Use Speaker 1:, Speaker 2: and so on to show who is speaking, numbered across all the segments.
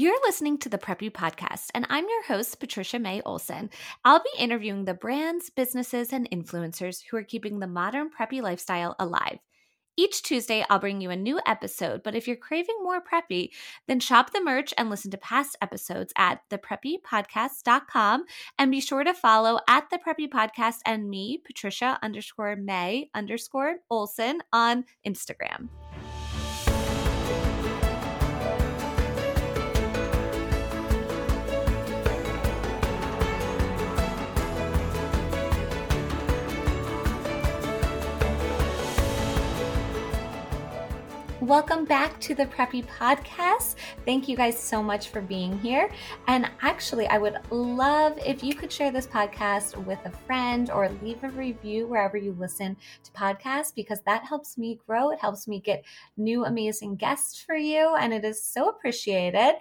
Speaker 1: You're listening to the Preppy Podcast, and I'm your host, Patricia May Olson. I'll be interviewing the brands, businesses, and influencers who are keeping the modern preppy lifestyle alive. Each Tuesday, I'll bring you a new episode, but if you're craving more preppy, then shop the merch and listen to past episodes at thepreppypodcast.com. And be sure to follow at the Preppy Podcast and me, Patricia underscore May underscore Olson on Instagram. Welcome back to the Preppy Podcast. Thank you guys so much for being here. And actually, I would love if you could share this podcast with a friend or leave a review wherever you listen to podcasts because that helps me grow. It helps me get new amazing guests for you, and it is so appreciated.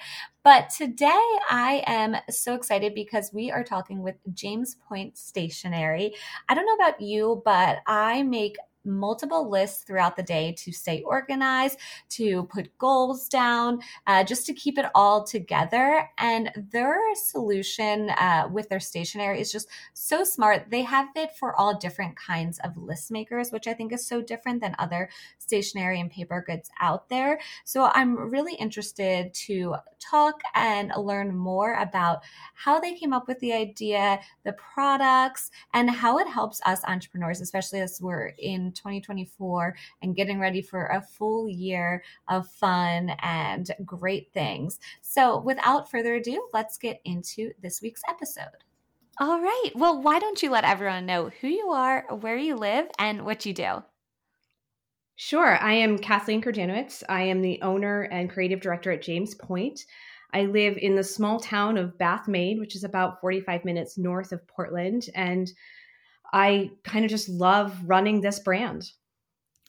Speaker 1: But today I am so excited because we are talking with James Point Stationery. I don't know about you, but I make multiple lists throughout the day to stay organized, to put goals down, uh, just to keep it all together. And their solution uh, with their stationery is just so smart. They have it for all different kinds of list makers, which I think is so different than other stationery and paper goods out there. So I'm really interested to talk and learn more about how they came up with the idea, the products, and how it helps us entrepreneurs, especially as we're in 2024 and getting ready for a full year of fun and great things. So, without further ado, let's get into this week's episode. All right. Well, why don't you let everyone know who you are, where you live, and what you do?
Speaker 2: Sure. I am Kathleen Kurdanowicz. I am the owner and creative director at James Point. I live in the small town of Bath, Maine, which is about 45 minutes north of Portland. And I kind of just love running this brand.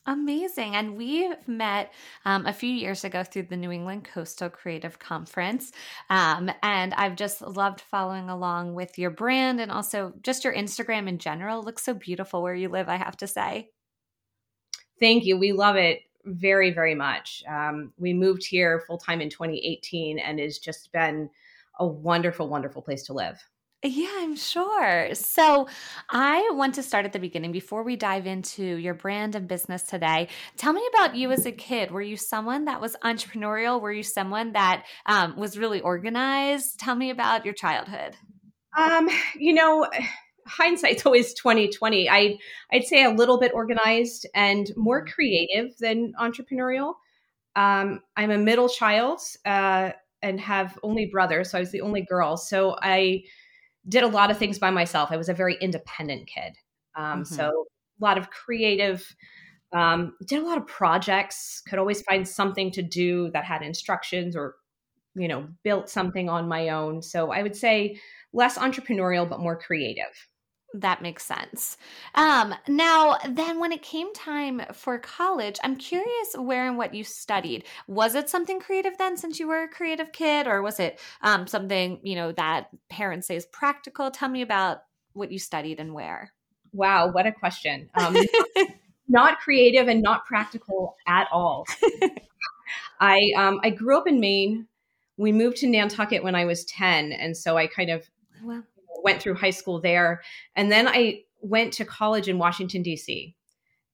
Speaker 1: Amazing. And we've met um, a few years ago through the New England Coastal Creative Conference. Um, and I've just loved following along with your brand and also just your Instagram in general. It looks so beautiful where you live, I have to say.
Speaker 2: Thank you. We love it very, very much. Um, we moved here full time in 2018 and it's just been a wonderful, wonderful place to live.
Speaker 1: Yeah, I'm sure. So, I want to start at the beginning before we dive into your brand and business today. Tell me about you as a kid. Were you someone that was entrepreneurial? Were you someone that um, was really organized? Tell me about your childhood.
Speaker 2: Um, you know, hindsight's always 2020. I I'd say a little bit organized and more mm-hmm. creative than entrepreneurial. Um, I'm a middle child uh, and have only brothers, so I was the only girl. So I did a lot of things by myself. I was a very independent kid. Um, mm-hmm. So a lot of creative, um, did a lot of projects, could always find something to do that had instructions or, you know, built something on my own. So I would say less entrepreneurial, but more creative.
Speaker 1: That makes sense. Um, now, then, when it came time for college, I'm curious where and what you studied. Was it something creative then, since you were a creative kid, or was it um, something you know that parents say is practical? Tell me about what you studied and where.
Speaker 2: Wow, what a question! Um, not creative and not practical at all. I um, I grew up in Maine. We moved to Nantucket when I was ten, and so I kind of went through high school there. And then I went to college in Washington, D.C.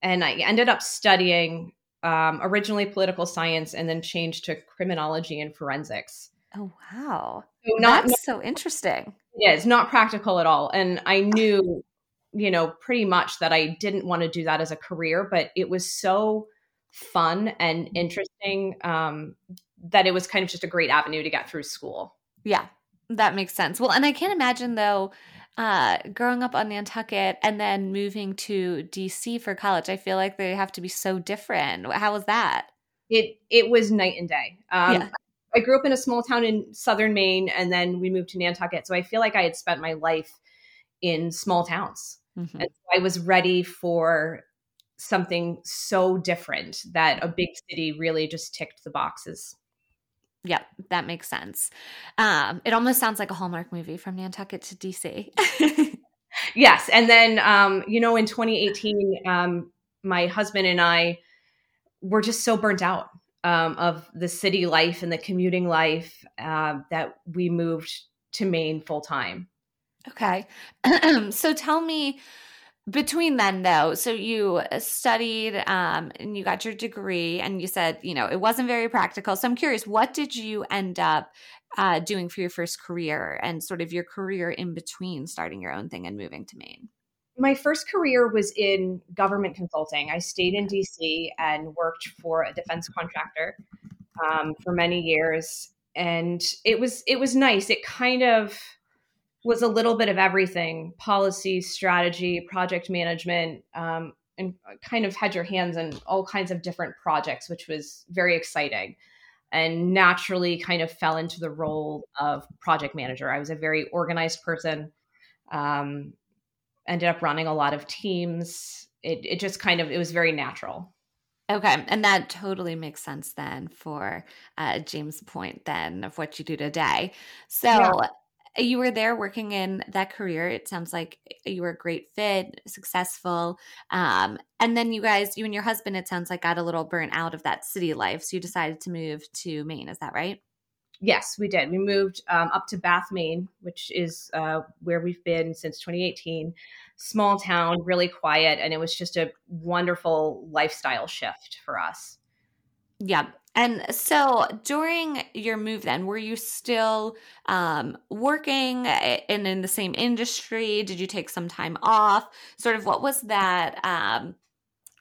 Speaker 2: And I ended up studying um, originally political science and then changed to criminology and forensics.
Speaker 1: Oh, wow. So not, That's so interesting.
Speaker 2: Yeah, it's not practical at all. And I knew, you know, pretty much that I didn't want to do that as a career, but it was so fun and interesting um, that it was kind of just a great avenue to get through school.
Speaker 1: Yeah, that makes sense. Well, and I can't imagine though, uh, growing up on Nantucket and then moving to DC for college. I feel like they have to be so different. How was that?
Speaker 2: It it was night and day. Um, yeah. I grew up in a small town in southern Maine, and then we moved to Nantucket. So I feel like I had spent my life in small towns, mm-hmm. and so I was ready for something so different that a big city really just ticked the boxes.
Speaker 1: Yeah, that makes sense. Um, it almost sounds like a Hallmark movie from Nantucket to DC.
Speaker 2: yes. And then, um, you know, in 2018, um, my husband and I were just so burnt out. um, of the city life and the commuting life uh, that we moved to Maine full time.
Speaker 1: Okay. so tell me between then though so you studied um, and you got your degree and you said you know it wasn't very practical. So i'm curious what did you end up uh, doing for your first career and sort of your career in between starting your own thing and moving to maine?
Speaker 2: My first career was in government consulting. I stayed in dc and worked for a defense contractor um, for many years. And it was it was nice. It kind of was a little bit of everything policy, strategy, project management, um, and kind of had your hands in all kinds of different projects, which was very exciting. And naturally, kind of fell into the role of project manager. I was a very organized person, um, ended up running a lot of teams. It, it just kind of, it was very natural.
Speaker 1: Okay, and that totally makes sense then for uh, James Point then of what you do today. So yeah you were there working in that career. It sounds like you were a great fit, successful. Um, and then you guys, you and your husband, it sounds like got a little burnt out of that city life. So you decided to move to Maine. Is that right?
Speaker 2: Yes, we did. We moved um, up to Bath, Maine, which is uh, where we've been since 2018. Small town, really quiet, and it was just a wonderful lifestyle shift for us.
Speaker 1: Yeah. And so during your move, then, were you still um, working and in the same industry? Did you take some time off? Sort of what was that um,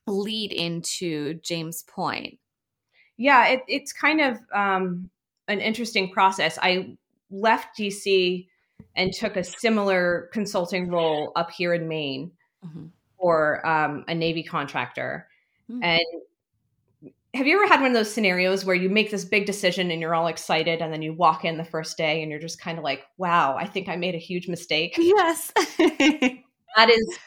Speaker 1: lead into James Point?
Speaker 2: Yeah, it, it's kind of um, an interesting process. I left DC and took a similar consulting role up here in Maine mm-hmm. for um, a Navy contractor. Mm-hmm. And have you ever had one of those scenarios where you make this big decision and you're all excited and then you walk in the first day and you're just kind of like wow i think i made a huge mistake.
Speaker 1: Yes.
Speaker 2: That is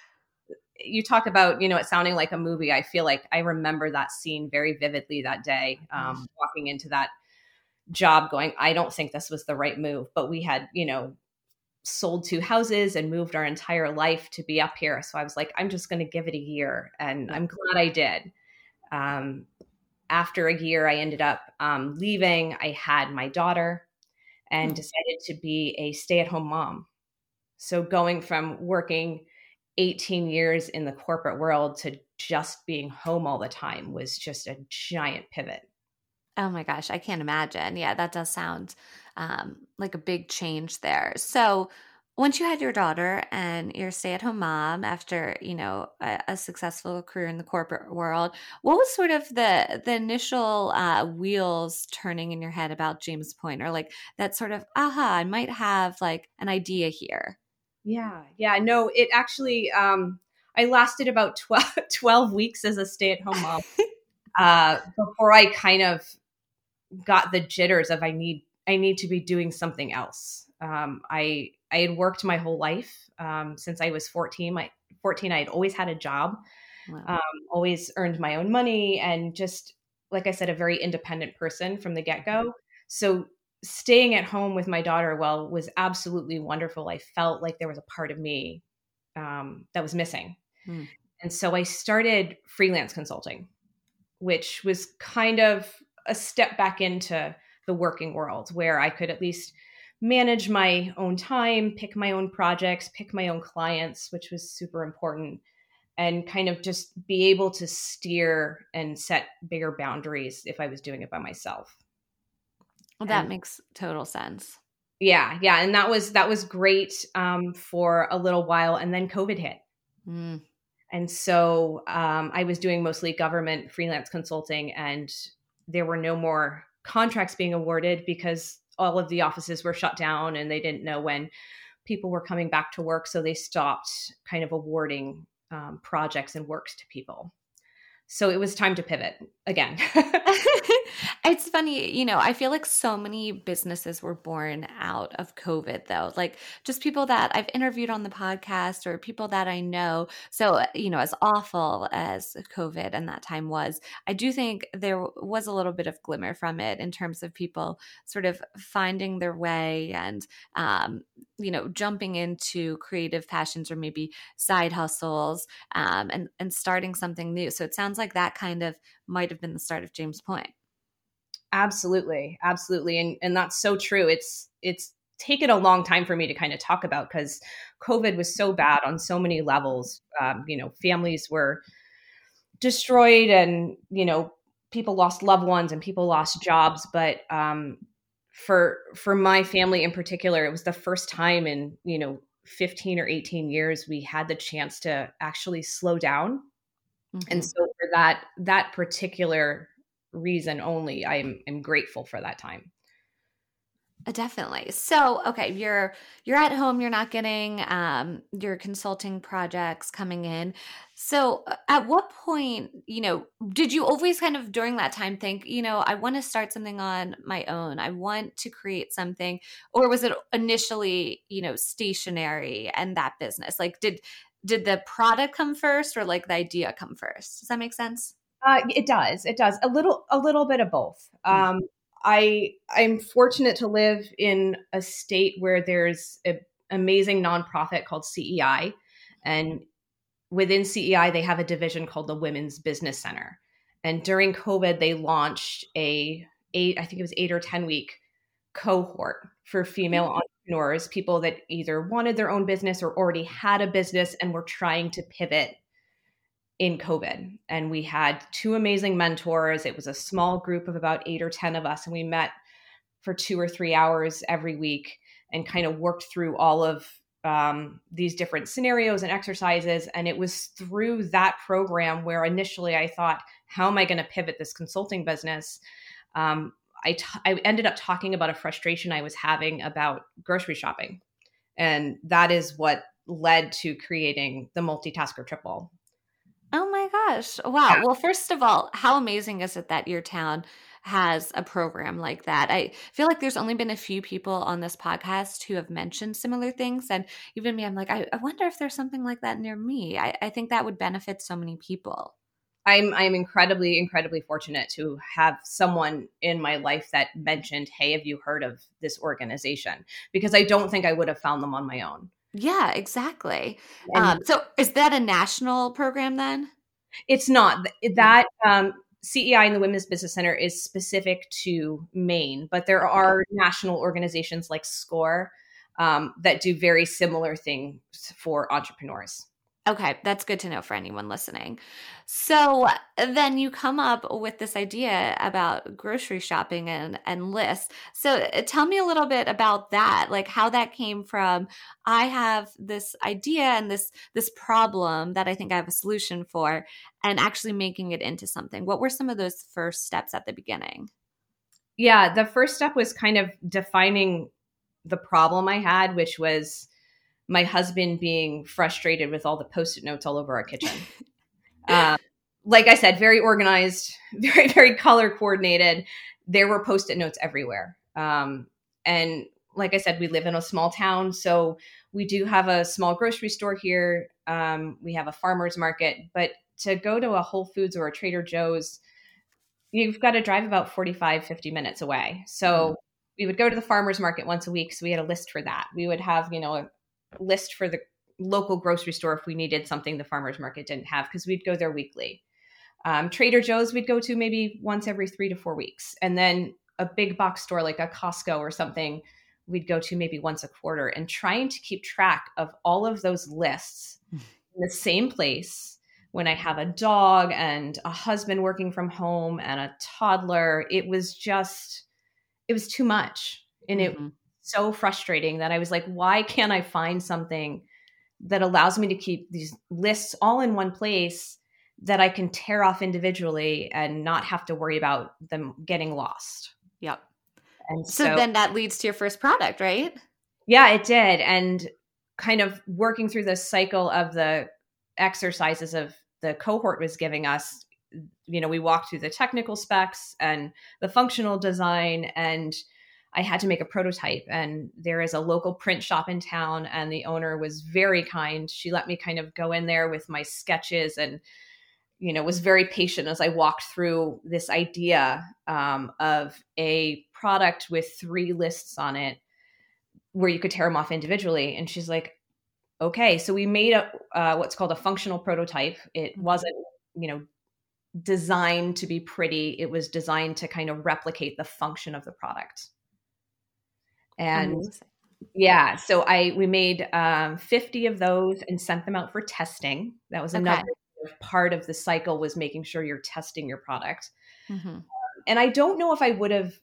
Speaker 2: you talk about you know it sounding like a movie. I feel like i remember that scene very vividly that day um, walking into that job going i don't think this was the right move but we had you know sold two houses and moved our entire life to be up here. So i was like i'm just going to give it a year and i'm glad i did. Um, after a year, I ended up um, leaving. I had my daughter and mm. decided to be a stay at home mom. So going from working 18 years in the corporate world to just being home all the time was just a giant pivot.
Speaker 1: Oh my gosh, I can't imagine. Yeah, that does sound um, like a big change there. So, once you had your daughter and you're stay-at-home mom after you know a, a, successful career in the corporate world what was sort of the the initial uh, wheels turning in your head about james point or like that sort of aha i might have like an idea here
Speaker 2: yeah yeah no it actually um i lasted about 12, 12 weeks as a stay-at-home mom uh before i kind of got the jitters of i need i need to be doing something else. Um, I I had worked my whole life um, since I was 14. My 14, I had always had a job, wow. um, always earned my own money, and just like I said, a very independent person from the get go. So staying at home with my daughter, well, was absolutely wonderful. I felt like there was a part of me um, that was missing, hmm. and so I started freelance consulting, which was kind of a step back into the working world where I could at least manage my own time, pick my own projects, pick my own clients, which was super important, and kind of just be able to steer and set bigger boundaries if I was doing it by myself.
Speaker 1: Well, that and, makes total sense.
Speaker 2: Yeah, yeah, and that was that was great um, for a little while, and then COVID hit. Mm. And so um, I was doing mostly government freelance consulting, and there were no more contracts being awarded because all of the offices were shut down and they didn't know when people were coming back to work. So they stopped kind of awarding um, projects and works to people. So it was time to pivot again.
Speaker 1: it's funny, you know, I feel like so many businesses were born out of COVID, though. Like just people that I've interviewed on the podcast or people that I know. So, you know, as awful as COVID and that time was, I do think there was a little bit of glimmer from it in terms of people sort of finding their way and, um, you know, jumping into creative passions or maybe side hustles um, and, and starting something new. So it sounds like that kind of might have been the start of James Point.
Speaker 2: Absolutely, absolutely, and and that's so true. It's it's taken a long time for me to kind of talk about because COVID was so bad on so many levels. Um, you know, families were destroyed, and you know, people lost loved ones and people lost jobs. But um, for for my family in particular, it was the first time in you know 15 or 18 years we had the chance to actually slow down. Mm-hmm. And so for that that particular reason only, I'm I'm grateful for that time.
Speaker 1: Uh, definitely. So, okay, you're you're at home, you're not getting um your consulting projects coming in. So, uh, at what point, you know, did you always kind of during that time think, you know, I want to start something on my own. I want to create something or was it initially, you know, stationery and that business? Like did did the product come first or like the idea come first? Does that make sense?
Speaker 2: Uh, it does. It does. A little a little bit of both. Um I I'm fortunate to live in a state where there's an amazing nonprofit called CEI, and within CEI they have a division called the Women's Business Center. And during COVID, they launched a eight I think it was eight or ten week cohort for female mm-hmm. Entrepreneurs, people that either wanted their own business or already had a business and were trying to pivot in COVID. And we had two amazing mentors. It was a small group of about eight or 10 of us, and we met for two or three hours every week and kind of worked through all of um, these different scenarios and exercises. And it was through that program where initially I thought, how am I going to pivot this consulting business? Um, I, t- I ended up talking about a frustration I was having about grocery shopping. And that is what led to creating the multitasker triple.
Speaker 1: Oh my gosh. Wow. Well, first of all, how amazing is it that your town has a program like that? I feel like there's only been a few people on this podcast who have mentioned similar things. And even me, I'm like, I, I wonder if there's something like that near me. I, I think that would benefit so many people.
Speaker 2: I'm I'm incredibly incredibly fortunate to have someone in my life that mentioned, "Hey, have you heard of this organization?" Because I don't think I would have found them on my own.
Speaker 1: Yeah, exactly. Um, so is that a national program then?
Speaker 2: It's not. That um, CEI and the Women's Business Center is specific to Maine, but there are national organizations like SCORE um, that do very similar things for entrepreneurs.
Speaker 1: Okay, that's good to know for anyone listening. So then you come up with this idea about grocery shopping and, and lists. So uh, tell me a little bit about that, like how that came from. I have this idea and this this problem that I think I have a solution for, and actually making it into something. What were some of those first steps at the beginning?
Speaker 2: Yeah, the first step was kind of defining the problem I had, which was my husband being frustrated with all the post-it notes all over our kitchen. uh, like I said, very organized, very very color coordinated. There were post-it notes everywhere. Um, and like I said, we live in a small town, so we do have a small grocery store here. Um, we have a farmers market, but to go to a Whole Foods or a Trader Joe's, you've got to drive about 45, 50 minutes away. So mm-hmm. we would go to the farmers market once a week. So we had a list for that. We would have, you know, a, list for the local grocery store if we needed something the farmers market didn't have because we'd go there weekly. Um, Trader Joe's we'd go to maybe once every three to four weeks, and then a big box store like a Costco or something we'd go to maybe once a quarter. And trying to keep track of all of those lists in the same place when I have a dog and a husband working from home and a toddler, it was just it was too much, and mm-hmm. it so frustrating that I was like, why can't I find something that allows me to keep these lists all in one place that I can tear off individually and not have to worry about them getting lost?
Speaker 1: Yep. And so, so then that leads to your first product, right?
Speaker 2: Yeah, it did. And kind of working through the cycle of the exercises of the cohort was giving us, you know, we walked through the technical specs and the functional design and I had to make a prototype. And there is a local print shop in town, and the owner was very kind. She let me kind of go in there with my sketches and you know was very patient as i walked through this idea um, of a product with three lists on it where you could tear them off individually and she's like okay so we made a uh, what's called a functional prototype it mm-hmm. wasn't you know designed to be pretty. It was designed to kind of replicate the function of the product. And Amazing. yeah, so I we made um, 50 of those and sent them out for testing. That was another okay. part of the cycle was making sure you're testing your product. Mm-hmm. and I don't know if I would have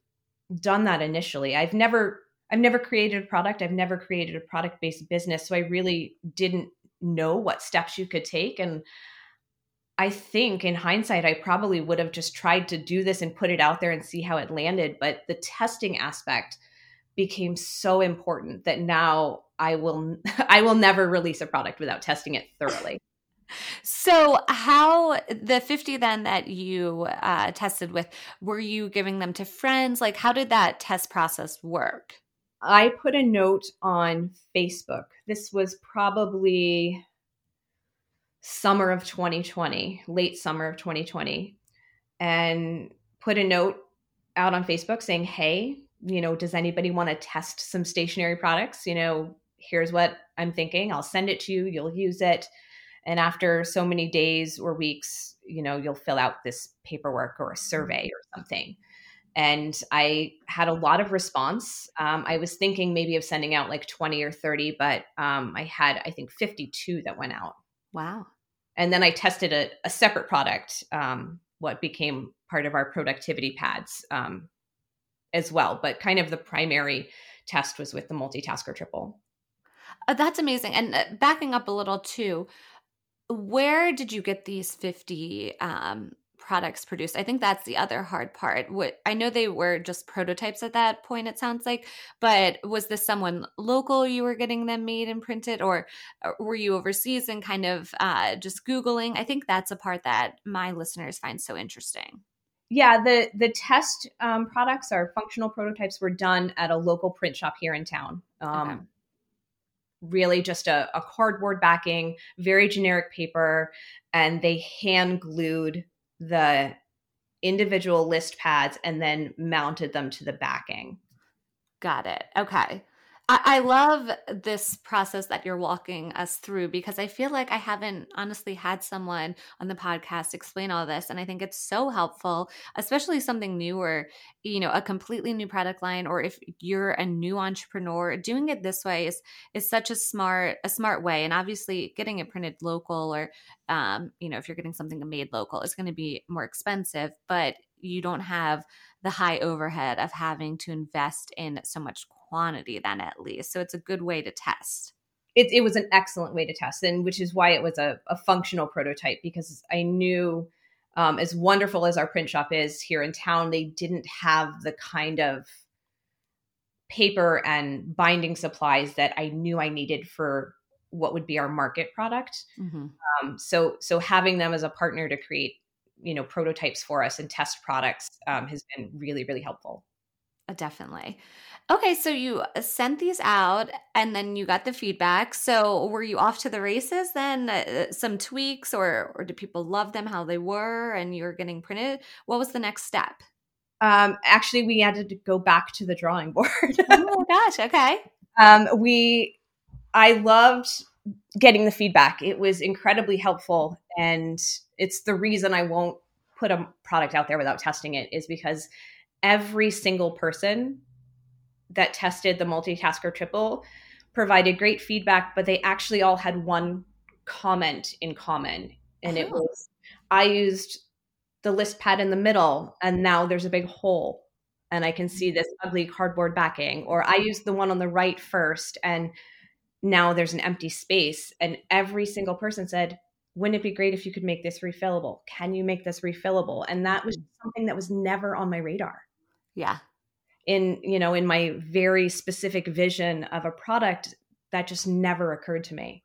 Speaker 2: done that initially. I've never I've never created a product. I've never created a product based business, so I really didn't know what steps you could take and I think in hindsight, I probably would have just tried to do this and put it out there and see how it landed. But the testing aspect became so important that now I will I will never release a product without testing it thoroughly.
Speaker 1: So, how the 50 then that you uh, tested with, were you giving them to friends? Like, how did that test process work?
Speaker 2: I put a note on Facebook. This was probably summer of 2020, late summer of 2020, and put a note out on Facebook saying, Hey, you know, does anybody want to test some stationery products? You know, here's what I'm thinking. I'll send it to you. You'll use it. And after so many days or weeks, you know, you'll fill out this paperwork or a survey or something. And I had a lot of response. Um, I was thinking maybe of sending out like 20 or 30, but um, I had, I think, 52 that went out.
Speaker 1: Wow.
Speaker 2: And then I tested a, a separate product, um, what became part of our productivity pads um, as well. But kind of the primary test was with the multitasker triple.
Speaker 1: Uh, that's amazing. And uh, backing up a little too, where did you get these 50 um, products produced. I think that's the other hard part. What I know they were just prototypes at that point it sounds like, but was this someone local you were getting them made and printed or, or were you overseas and kind of uh, just googling? I think that's a part that my listeners find so interesting.
Speaker 2: Yeah, the the test um, products, our functional prototypes, were done at a local print shop here in town. Um, okay really just a, a, cardboard backing, very generic paper, and they hand glued the individual list pads and then mounted them to the backing.
Speaker 1: Got it. Okay. I, love this process that you're walking us through because I feel like I haven't honestly had someone on the podcast explain all this. And I think it's so helpful, especially something new or, you know, a completely new product line, or if you're a new entrepreneur, doing it this way is is such a smart, a smart way. And obviously getting it printed local or um, you know, if you're getting something made local, it's going to be more expensive, but you don't have the high overhead of having to invest in so much quantity then at least. So it's a good way to test.
Speaker 2: It, it was an excellent way to test and which is why it was a, a functional prototype because i knew um, as wonderful as our print shop is here in town they didn't have the kind of paper and binding supplies that i knew i needed for what would be our market product. Mm-hmm. um, so so having them as a partner to create you know prototypes for us and test products um, has been really really helpful
Speaker 1: definitely. Okay so you uh, sent these out and then you got the feedback. So were you off to the races then? Uh, some tweaks or or did people love them how they were and you were getting printed? What was the next step?
Speaker 2: Um, actually we had to go back to the drawing board.
Speaker 1: Oh my gosh okay.
Speaker 2: Um, we i loved getting the feedback. It was incredibly helpful and it's the reason I won't put a product out there without testing it is because every single person that tested the multitasker triple provided great feedback, but they actually all had one comment in common. And oh. it was I used the list pad in the middle, and now there's a big hole, and I can see this ugly cardboard backing. Or I used the one on the right first, and now there's an empty space. And every single person said, wouldn't it be great if you could make this refillable? Can you make this refillable? And that was mm. something that was never on my radar.
Speaker 1: Yeah.
Speaker 2: In, you know, in my very specific vision of a product, that just never occurred to me.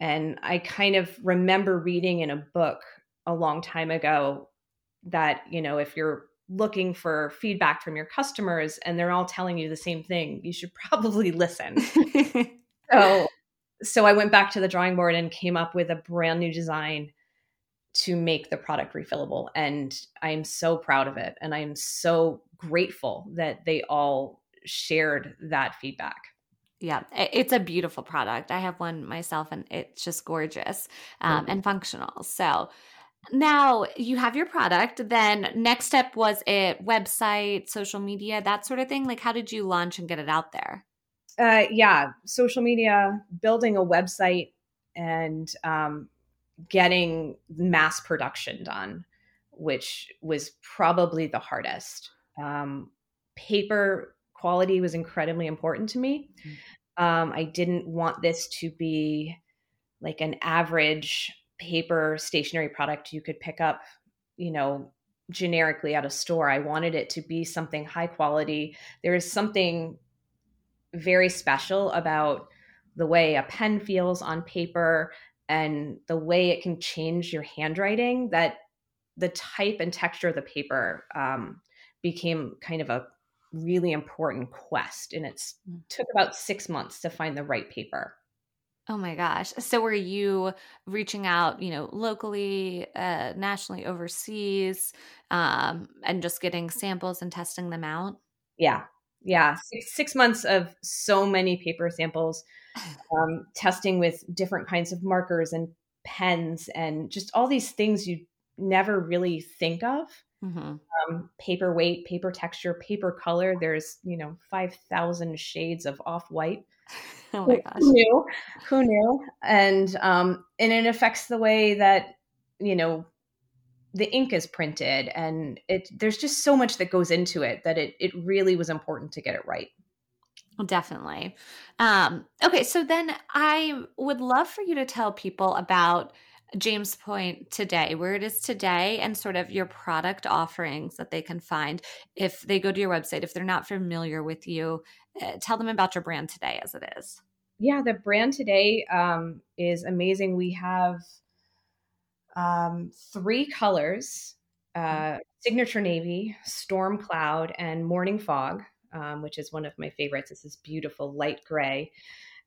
Speaker 2: And I kind of remember reading in a book a long time ago that, you know, if you're looking for feedback from your customers and they're all telling you the same thing, you should probably listen. so so I went back to the drawing board and came up with a brand new design to make the product refillable. And I'm so proud of it. And I'm so grateful that they all shared that feedback.
Speaker 1: Yeah, it's a beautiful product. I have one myself and it's just gorgeous um, and functional. So, Now you have your product. Then next step was it website, social media, that sort of thing. Like, how did you launch and get it out there?
Speaker 2: Uh, yeah, social media, building a website, and um, getting mass production done, which was probably the hardest. Um, paper quality was incredibly important to me. Mm-hmm. Um, I didn't want this to be like an average paper stationery product you could pick up, you know, generically at a store. I wanted it to be something high quality. There is something very special about the way a pen feels on paper and the way it can change your handwriting that the type and texture of the paper um, became kind of a really important quest and it mm. took about six months to find the right paper
Speaker 1: Oh my gosh. So were you reaching out, you know, locally, uh, nationally, overseas, um, and just getting samples and testing them out?
Speaker 2: Yeah. Yeah. Six, six months of so many paper samples, um, testing with different kinds of markers and pens and just all these things you never really think of. Mm-hmm. Um, paper weight, paper texture, paper color. There's, you know, 5,000 shades of off white.
Speaker 1: Oh my gosh.
Speaker 2: Who knew? Who knew? And um, and it affects the way that you know the ink is printed, and it there's just so much that goes into it that it it really was important to get it right.
Speaker 1: Definitely. Um, okay, so then I would love for you to tell people about James Point today, where it is today, and sort of your product offerings that they can find if they go to your website. If they're not familiar with you, uh, tell them about your brand today as it is.
Speaker 2: Yeah, the brand today um, is amazing. We have um, three colors uh, signature navy, storm cloud, and morning fog, um, which is one of my favorites. It's This is beautiful light gray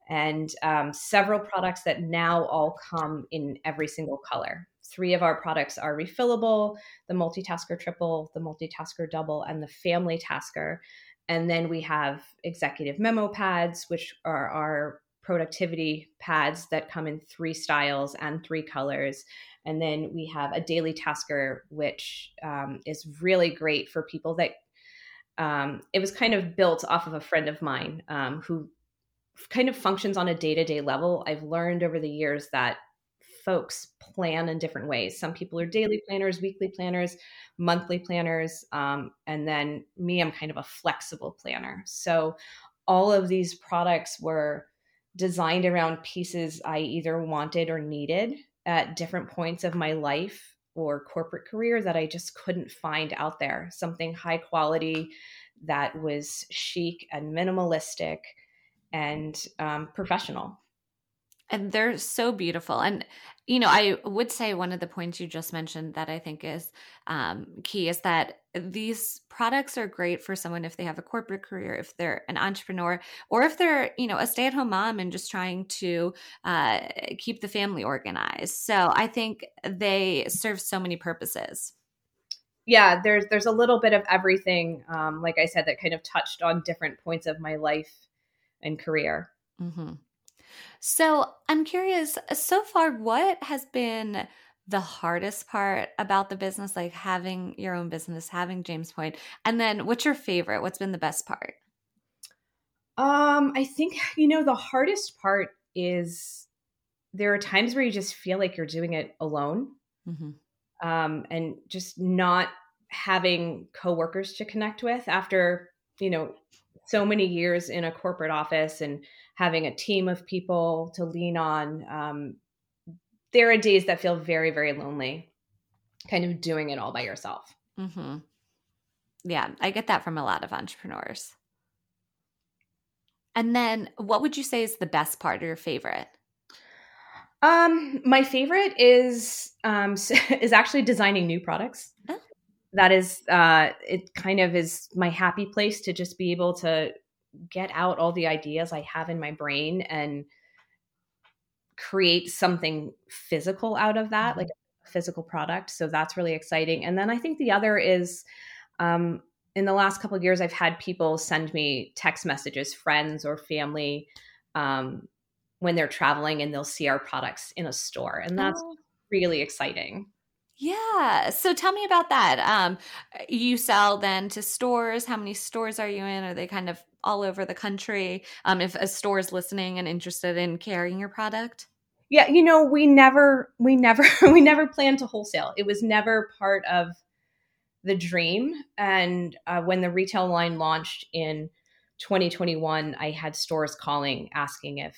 Speaker 2: and um, several products that now all come in every single color. Three of our products are refillable the multitasker triple, the multitasker double, and the family tasker. And then we have executive memo pads, which are our productivity pads that come in three styles and three colors. And then we have a daily tasker, which um, is really great for people that um, it was kind of built off of a friend of mine um, who kind of functions on a day to day level. I've learned over the years that folks plan in different ways. Some people are daily planners, weekly planners, monthly planners. Um, and then me, I'm kind of a flexible planner. So all of these products were designed around pieces I either wanted or needed at different points of my life or corporate career that I just couldn't find out there. Something high quality that was chic and minimalistic and um, professional.
Speaker 1: And they're so beautiful. And, you know, I would say one of the points you just mentioned that I think is um, key is that these products are great for someone if they have a corporate career, if they're an entrepreneur, or if they're, you know, a stay at home mom and just trying to uh, keep the family organized. So I think they serve so many purposes
Speaker 2: yeah there's there's a little bit of everything um, like i said that kind of touched on different points of my life and career.
Speaker 1: Mm-hmm. So I'm curious, so far, what has been the hardest part about the business, like having your own business, having James Point? And then what's your favorite? What's been the best part?
Speaker 2: Um, I think, you know, the hardest part is there are times where you just feel like you're doing it alone. Mm-hmm. Um, and just not having coworkers to connect with after, you know, so many years in a corporate office and having a team of people to lean on, um, there are days that feel very, very lonely, kind of doing it all by yourself.
Speaker 1: Mm-hmm. Yeah, I get that from a lot of entrepreneurs. And then, what would you say is the best part or your favorite?
Speaker 2: Um, my favorite is um is actually designing new products. Oh that is uh it kind of is my happy place to just be able to get out all the ideas I have in my brain and create something physical out of that, mm-hmm. like a physical product. So that's really exciting. And then I think the other is um, in the last couple of years, I've had people send me text messages, friends or family, um, when they're traveling and they'll see our products in a store. And that's oh. really exciting.
Speaker 1: Yeah. So tell me about that. Um, you sell then to stores. How many stores are you in? Are they kind of all over the country? Um, if a store is listening and interested in carrying your product?
Speaker 2: Yeah, you know, we never, we never, we never planned to wholesale. It was never part of the dream. And uh, when the retail line launched in 2021, I had stores calling asking if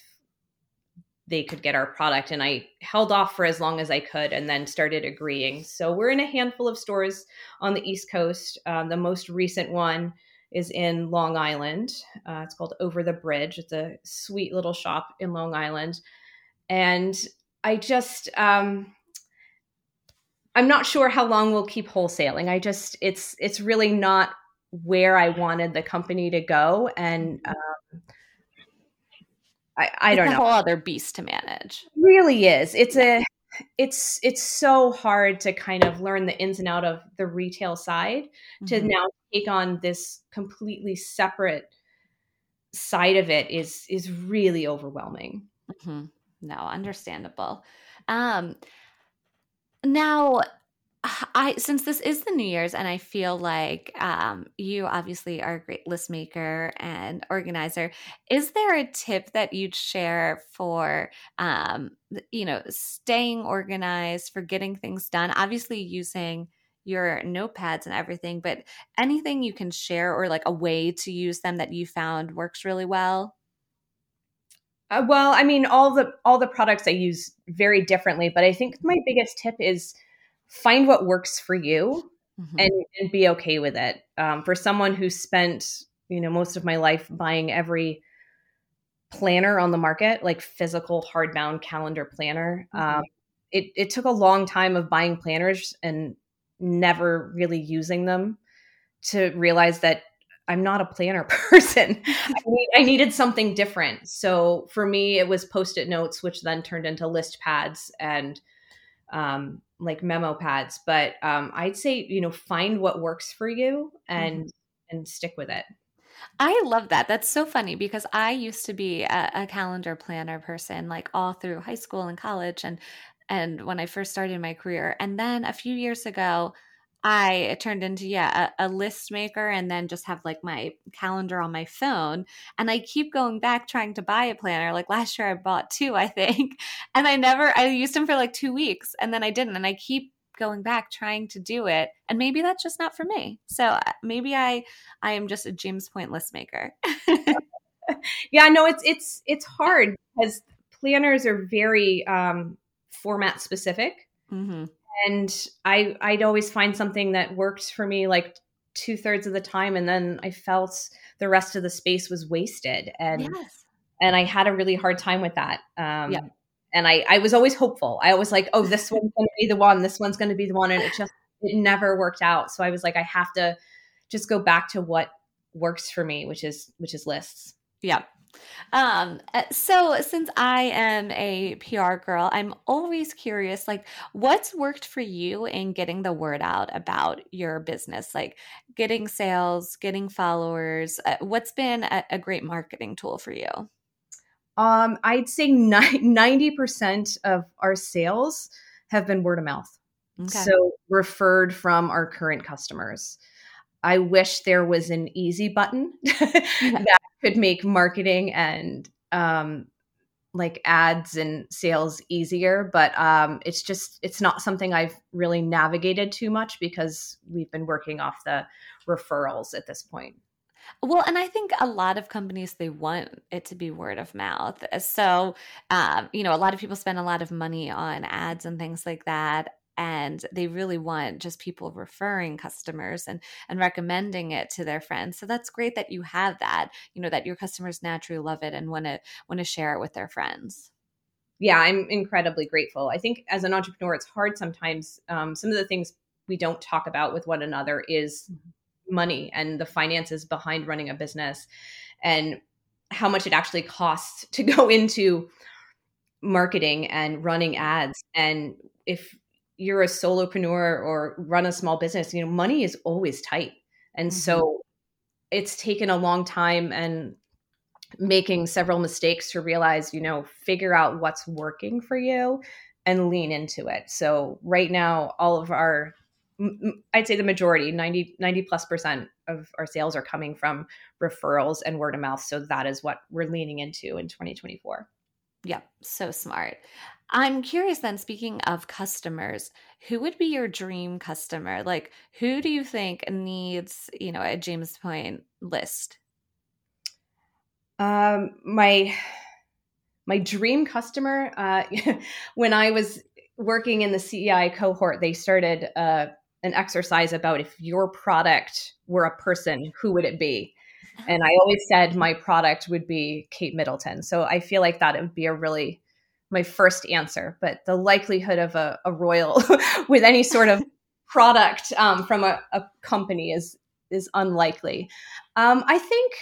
Speaker 2: they could get our product and i held off for as long as i could and then started agreeing so we're in a handful of stores on the east coast um, the most recent one is in long island. Uh, it's called over the bridge. It's a sweet little shop in long island. And i just um, i'm not sure how long we'll keep wholesaling. I just it's it's really not where i wanted the company to go. And um, I, I don't
Speaker 1: a
Speaker 2: know.
Speaker 1: whole other beast to manage.
Speaker 2: It really is. It's a it's it's so hard to kind of learn the ins and out of the retail side mm-hmm. to now take on this completely separate side of it is is really overwhelming.
Speaker 1: Mm-hmm. No, understandable. Um now I since this is the New Year's and I feel like um, you obviously are a great list maker and organizer. Is there a tip that you'd share for um, you know staying organized for getting things done? Obviously, using your notepads and everything, but anything you can share or like a way to use them that you found works really well.
Speaker 2: Uh, well, I mean, all the all the products I use very differently, but I think my biggest tip is find what works for you mm-hmm. and, and, be okay with it. Um, for someone who spent, you know, most of my life buying every planner on the market, like physical hardbound calendar planner, mm-hmm. um, it, it took a long time of buying planners and never really using them to realize that I'm not a planner person. I, need, I, needed something different. So for me, it was post it notes, which then turned into list pads and um, like memo pads, but um, I'd say you know find what works for you and mm-hmm. and stick with it.
Speaker 1: I love that. That's so funny because I used to be a, a, calendar planner person, like all through high school and college, and and when I first started my career. And then a few years ago, I turned into yeah a, a, list maker and then just have like my calendar on my phone and I keep going back trying to buy a planner like last year I bought two I think and I never I used them for like 2 weeks and then I didn't and I keep going back trying to do it and maybe that's just not for me. So uh, maybe I I am just a James Point list maker.
Speaker 2: Yeah no it's it's it's hard because planners are very um format specific. Mm-hmm and I I'd always find something that worked for me like two thirds of the time, and then I felt the rest of the space was wasted, and yes. and I had a really hard time with that. Um, yeah. And I I was always hopeful. I was like, oh, this one's going to be the one. This one's going to be the one, and it just it never worked out. So I was like, I have to just go back to what works for me, which is which is lists.
Speaker 1: Yeah. Um, uh, so since I am a PR girl, I'm always curious, like what's worked for you in getting the word out about your business, like getting sales, getting followers. Uh, what's been a, a, great marketing tool for you?
Speaker 2: Um, I'd say ninety percent of our sales have been word of mouth. Okay. So referred from our current customers. I wish there was an easy button that could make marketing and um, like ads and sales easier but um, it's just it's not something i've really navigated too much because we've been working off the referrals at this point
Speaker 1: well, and I think a lot of companies they want it to be word of mouth. So, um, you know, a lot of people spend a lot of money on ads and things like that and they really want just people referring customers and and recommending it to their friends. So that's great that you have that you know that your customers naturally love it and want to want to share it with their friends.
Speaker 2: Yeah i'm incredibly grateful. I think as an entrepreneur it's hard sometimes um, some of the things we don't talk about with one another is mm-hmm. money and the finances behind running a business and how much it actually costs to go into marketing and running ads. And if you're a solopreneur or run a small business, you know, money is always tight. And mm-hmm. so it's taken a long time and making several mistakes to realize, you know, figure out what's working for you and lean into it. So right now, all of our I'd say the majority, 90, 90 plus percent of our sales are coming from referrals and word of mouth. So that is what we're leaning into in 2024.
Speaker 1: Yep, so smart. I'm curious then, speaking of customers, who would be your dream customer? Like, who do you think needs, you know, a James Point list?
Speaker 2: Um, my my dream customer, uh, when I was working in the CEI cohort, they started uh, an exercise about if your product were a person, who would it be? And I always said my product would be Kate Middleton. So I feel like that would be a really my first answer. But the likelihood of a, a royal with any sort of product um, from a, a, company is is unlikely. Um, I think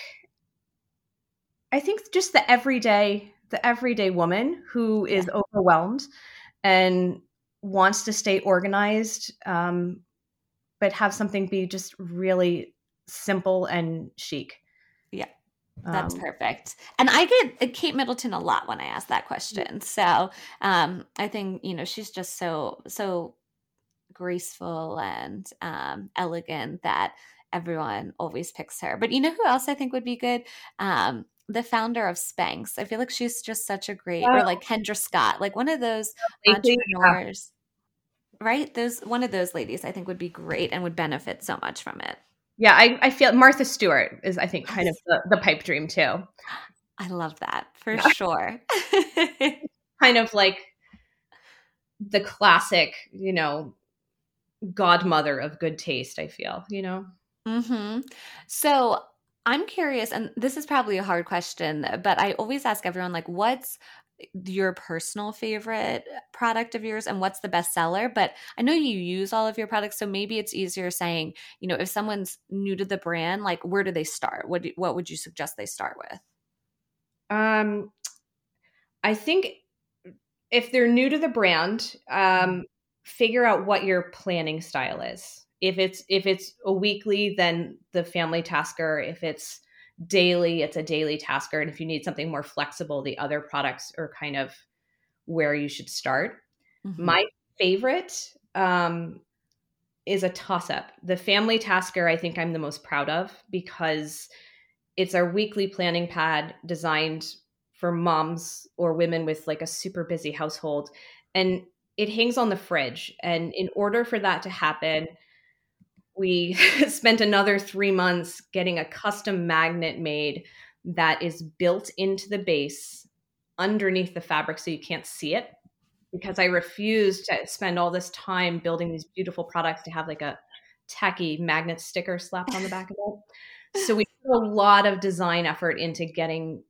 Speaker 2: I think just the everyday the everyday woman who is overwhelmed and wants to stay organized, um, but have something be just really simple and chic.
Speaker 1: That's um, perfect. And I get uh, Kate Middleton a lot when I ask that question. So um, I think, you know, she's just so, so graceful and um, elegant that everyone always picks her. But you know who else I think would be good? Um, the founder of Spanx. I feel like she's just such a great, or like Kendra Scott, like one of those entrepreneurs, yeah. right? Those one of those ladies I think would be great and would benefit so much from it.
Speaker 2: Yeah, I, I feel Martha Stewart is I think kind of the, the pipe dream too.
Speaker 1: I love that for yeah. sure.
Speaker 2: kind of like the classic, you know, godmother of good taste, I feel, you know.
Speaker 1: Mm-hmm. So I'm curious, and this is probably a hard question, but I always ask everyone, like, what's your personal favorite product of yours and what's the best seller? But I know you use all of your products, so maybe it's easier saying, you know, if someone's new to the brand, like, where do they start? What do, what would you suggest they start with?
Speaker 2: Um, I think if they're new to the brand, um, figure out what your planning style is if it's if it's a weekly then the family tasker if it's daily it's a daily tasker and if you need something more flexible the other products are kind of where you should start mm-hmm. my favorite um, is a toss up the family tasker i think i'm the most proud of because it's our weekly planning pad designed for moms or women with like a super busy household and it hangs on the fridge and in order for that to happen we spent another three months getting a custom magnet made that is built into the base underneath the fabric so you can't see it because I refused to spend all this time building these beautiful products to have like a tacky magnet sticker slapped on the back of it. So we put a lot of design effort into getting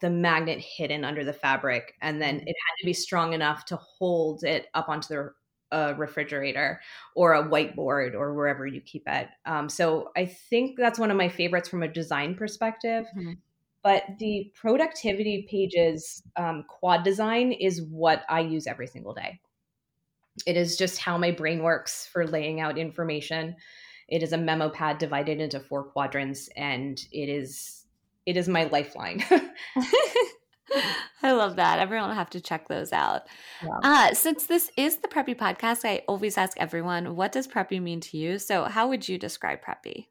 Speaker 2: the magnet hidden under the fabric and then mm-hmm. it had to be strong enough to hold it up onto the a refrigerator or a whiteboard or wherever you keep it. Um, so I think that's one of my favorites from a design perspective. Mm-hmm. But the productivity pages um, quad design is what I use every single day. It is just how my brain works for laying out information. It is a memo pad divided into four quadrants, and it is it is my lifeline.
Speaker 1: I love that. Everyone will have to check those out. Yeah. Uh, since this is the Preppy podcast, I always ask everyone, what does Preppy mean to you? So, how would you describe Preppy?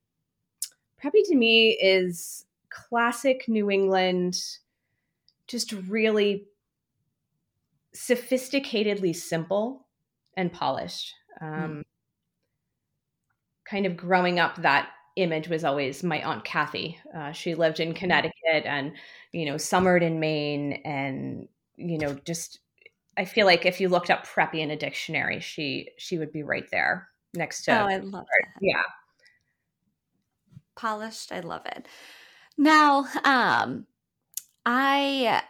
Speaker 2: Preppy to me is classic New England, just really sophisticatedly simple and polished. Um, mm. Kind of growing up, that image was always my aunt Kathy. Uh, she lived in Connecticut and you know summered in Maine, and you know just I feel like if you looked up preppy in a dictionary, she she would be right there next to.
Speaker 1: Oh, I love her.
Speaker 2: that. Yeah,
Speaker 1: polished. I love it. Now, um, I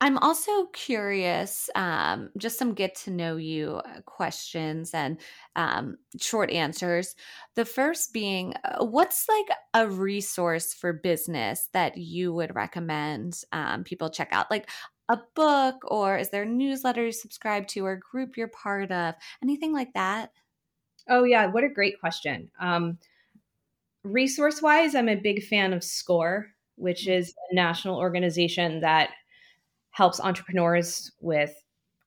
Speaker 1: I'm also curious, um, just some get to know you uh, questions and um, short answers. The first being, uh, what's like a resource for business that you would recommend um, people check out? Like a book, or is there a newsletter you subscribe to, or group you're part of? Anything like that?
Speaker 2: Oh, yeah. What a great question. Um, resource wise, I'm a big fan of SCORE, which is a national organization that helps entrepreneurs with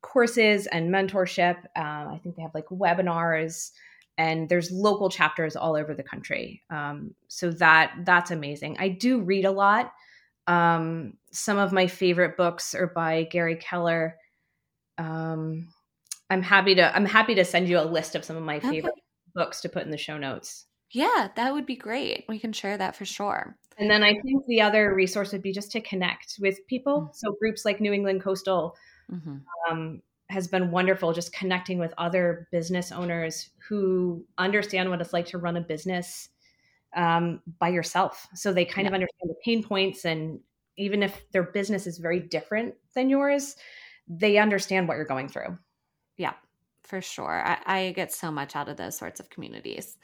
Speaker 2: courses and mentorship. Uh, I think they have like webinars and there's local chapters all over the country. Um, so that that's amazing. I do read a lot. Um, some of my favorite books are by Gary Keller. Um, I'm happy to I'm happy to send you a list of some of my favorite okay. books to put in the show notes.
Speaker 1: Yeah, that would be great. We can share that for sure.
Speaker 2: And then I think the other resource would be just to connect with people. Mm-hmm. So groups like New England Coastal mm-hmm. um, has been wonderful, just connecting with other business owners who understand what it's like to run a business um, by yourself. So they kind yeah. of understand the pain points, and even if their business is very different than yours, they understand what you're going through.
Speaker 1: Yeah, for sure. I, I get so much out of those sorts of communities.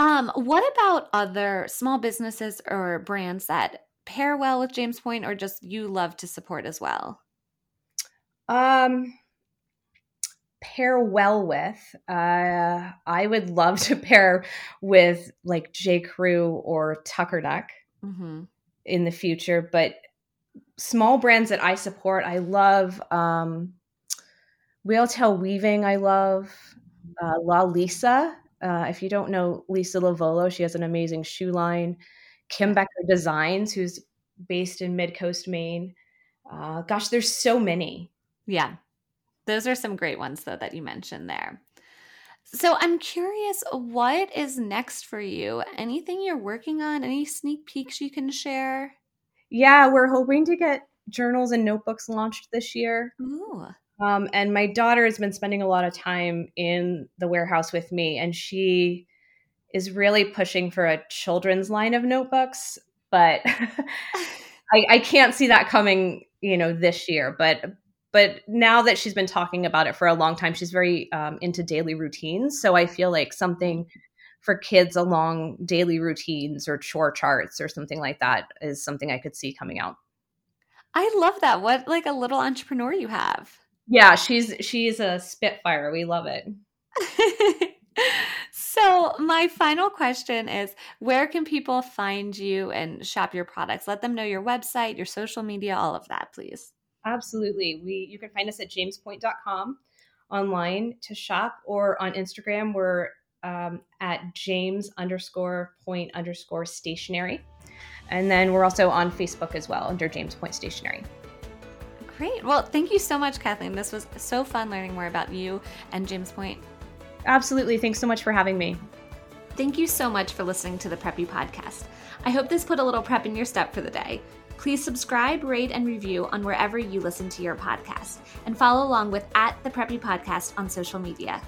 Speaker 1: Um, what about other small businesses or brands that pair well with James Point or just you love to support as well?
Speaker 2: Um, pair well with, uh, I would love to pair with like J. Crew or Tuckernuck mm-hmm. in the future. But small brands that I support, I love um, Whale Tail Weaving. I love uh, La Lisa uh, if you don't know Lisa Lavolo, she has an amazing shoe line. Kim Becker Designs, who's based in Mid Coast, Maine. Uh, gosh, there's so many.
Speaker 1: Yeah. Those are some great ones, though, that you mentioned there. So I'm curious, what is next for you? Anything you're working on? Any sneak peeks you can share?
Speaker 2: Yeah, we're hoping to get journals and notebooks launched this year. Ooh. Um, and my daughter has been spending a lot of time in the warehouse with me, and she is really pushing for a children's line of notebooks. But I, I can't see that coming, you know, this year. But but now that she's been talking about it for a long time, she's very um, into daily routines. So I feel like something for kids along daily routines or chore charts or something like that is something I could see coming out.
Speaker 1: I love that. What like a little entrepreneur you have.
Speaker 2: Yeah, she's she's a spitfire. We love it.
Speaker 1: so, my final question is where can people find you and shop your products? Let them know your website, your social media, all of that, please.
Speaker 2: Absolutely. We you can find us at jamespoint.com online to shop or on Instagram we're um, at james underscore point underscore stationery. And then we're also on Facebook as well under James Point Stationery.
Speaker 1: Great. Well, thank you so much, Kathleen. This was so fun learning more about you and James Point.
Speaker 2: Absolutely. Thanks so much for having me.
Speaker 1: Thank you so much for listening to the Preppy Podcast. I hope this put a little prep in your step for the day. Please subscribe, rate, and review on wherever you listen to your podcast, and follow along with at the Preppy Podcast on social media.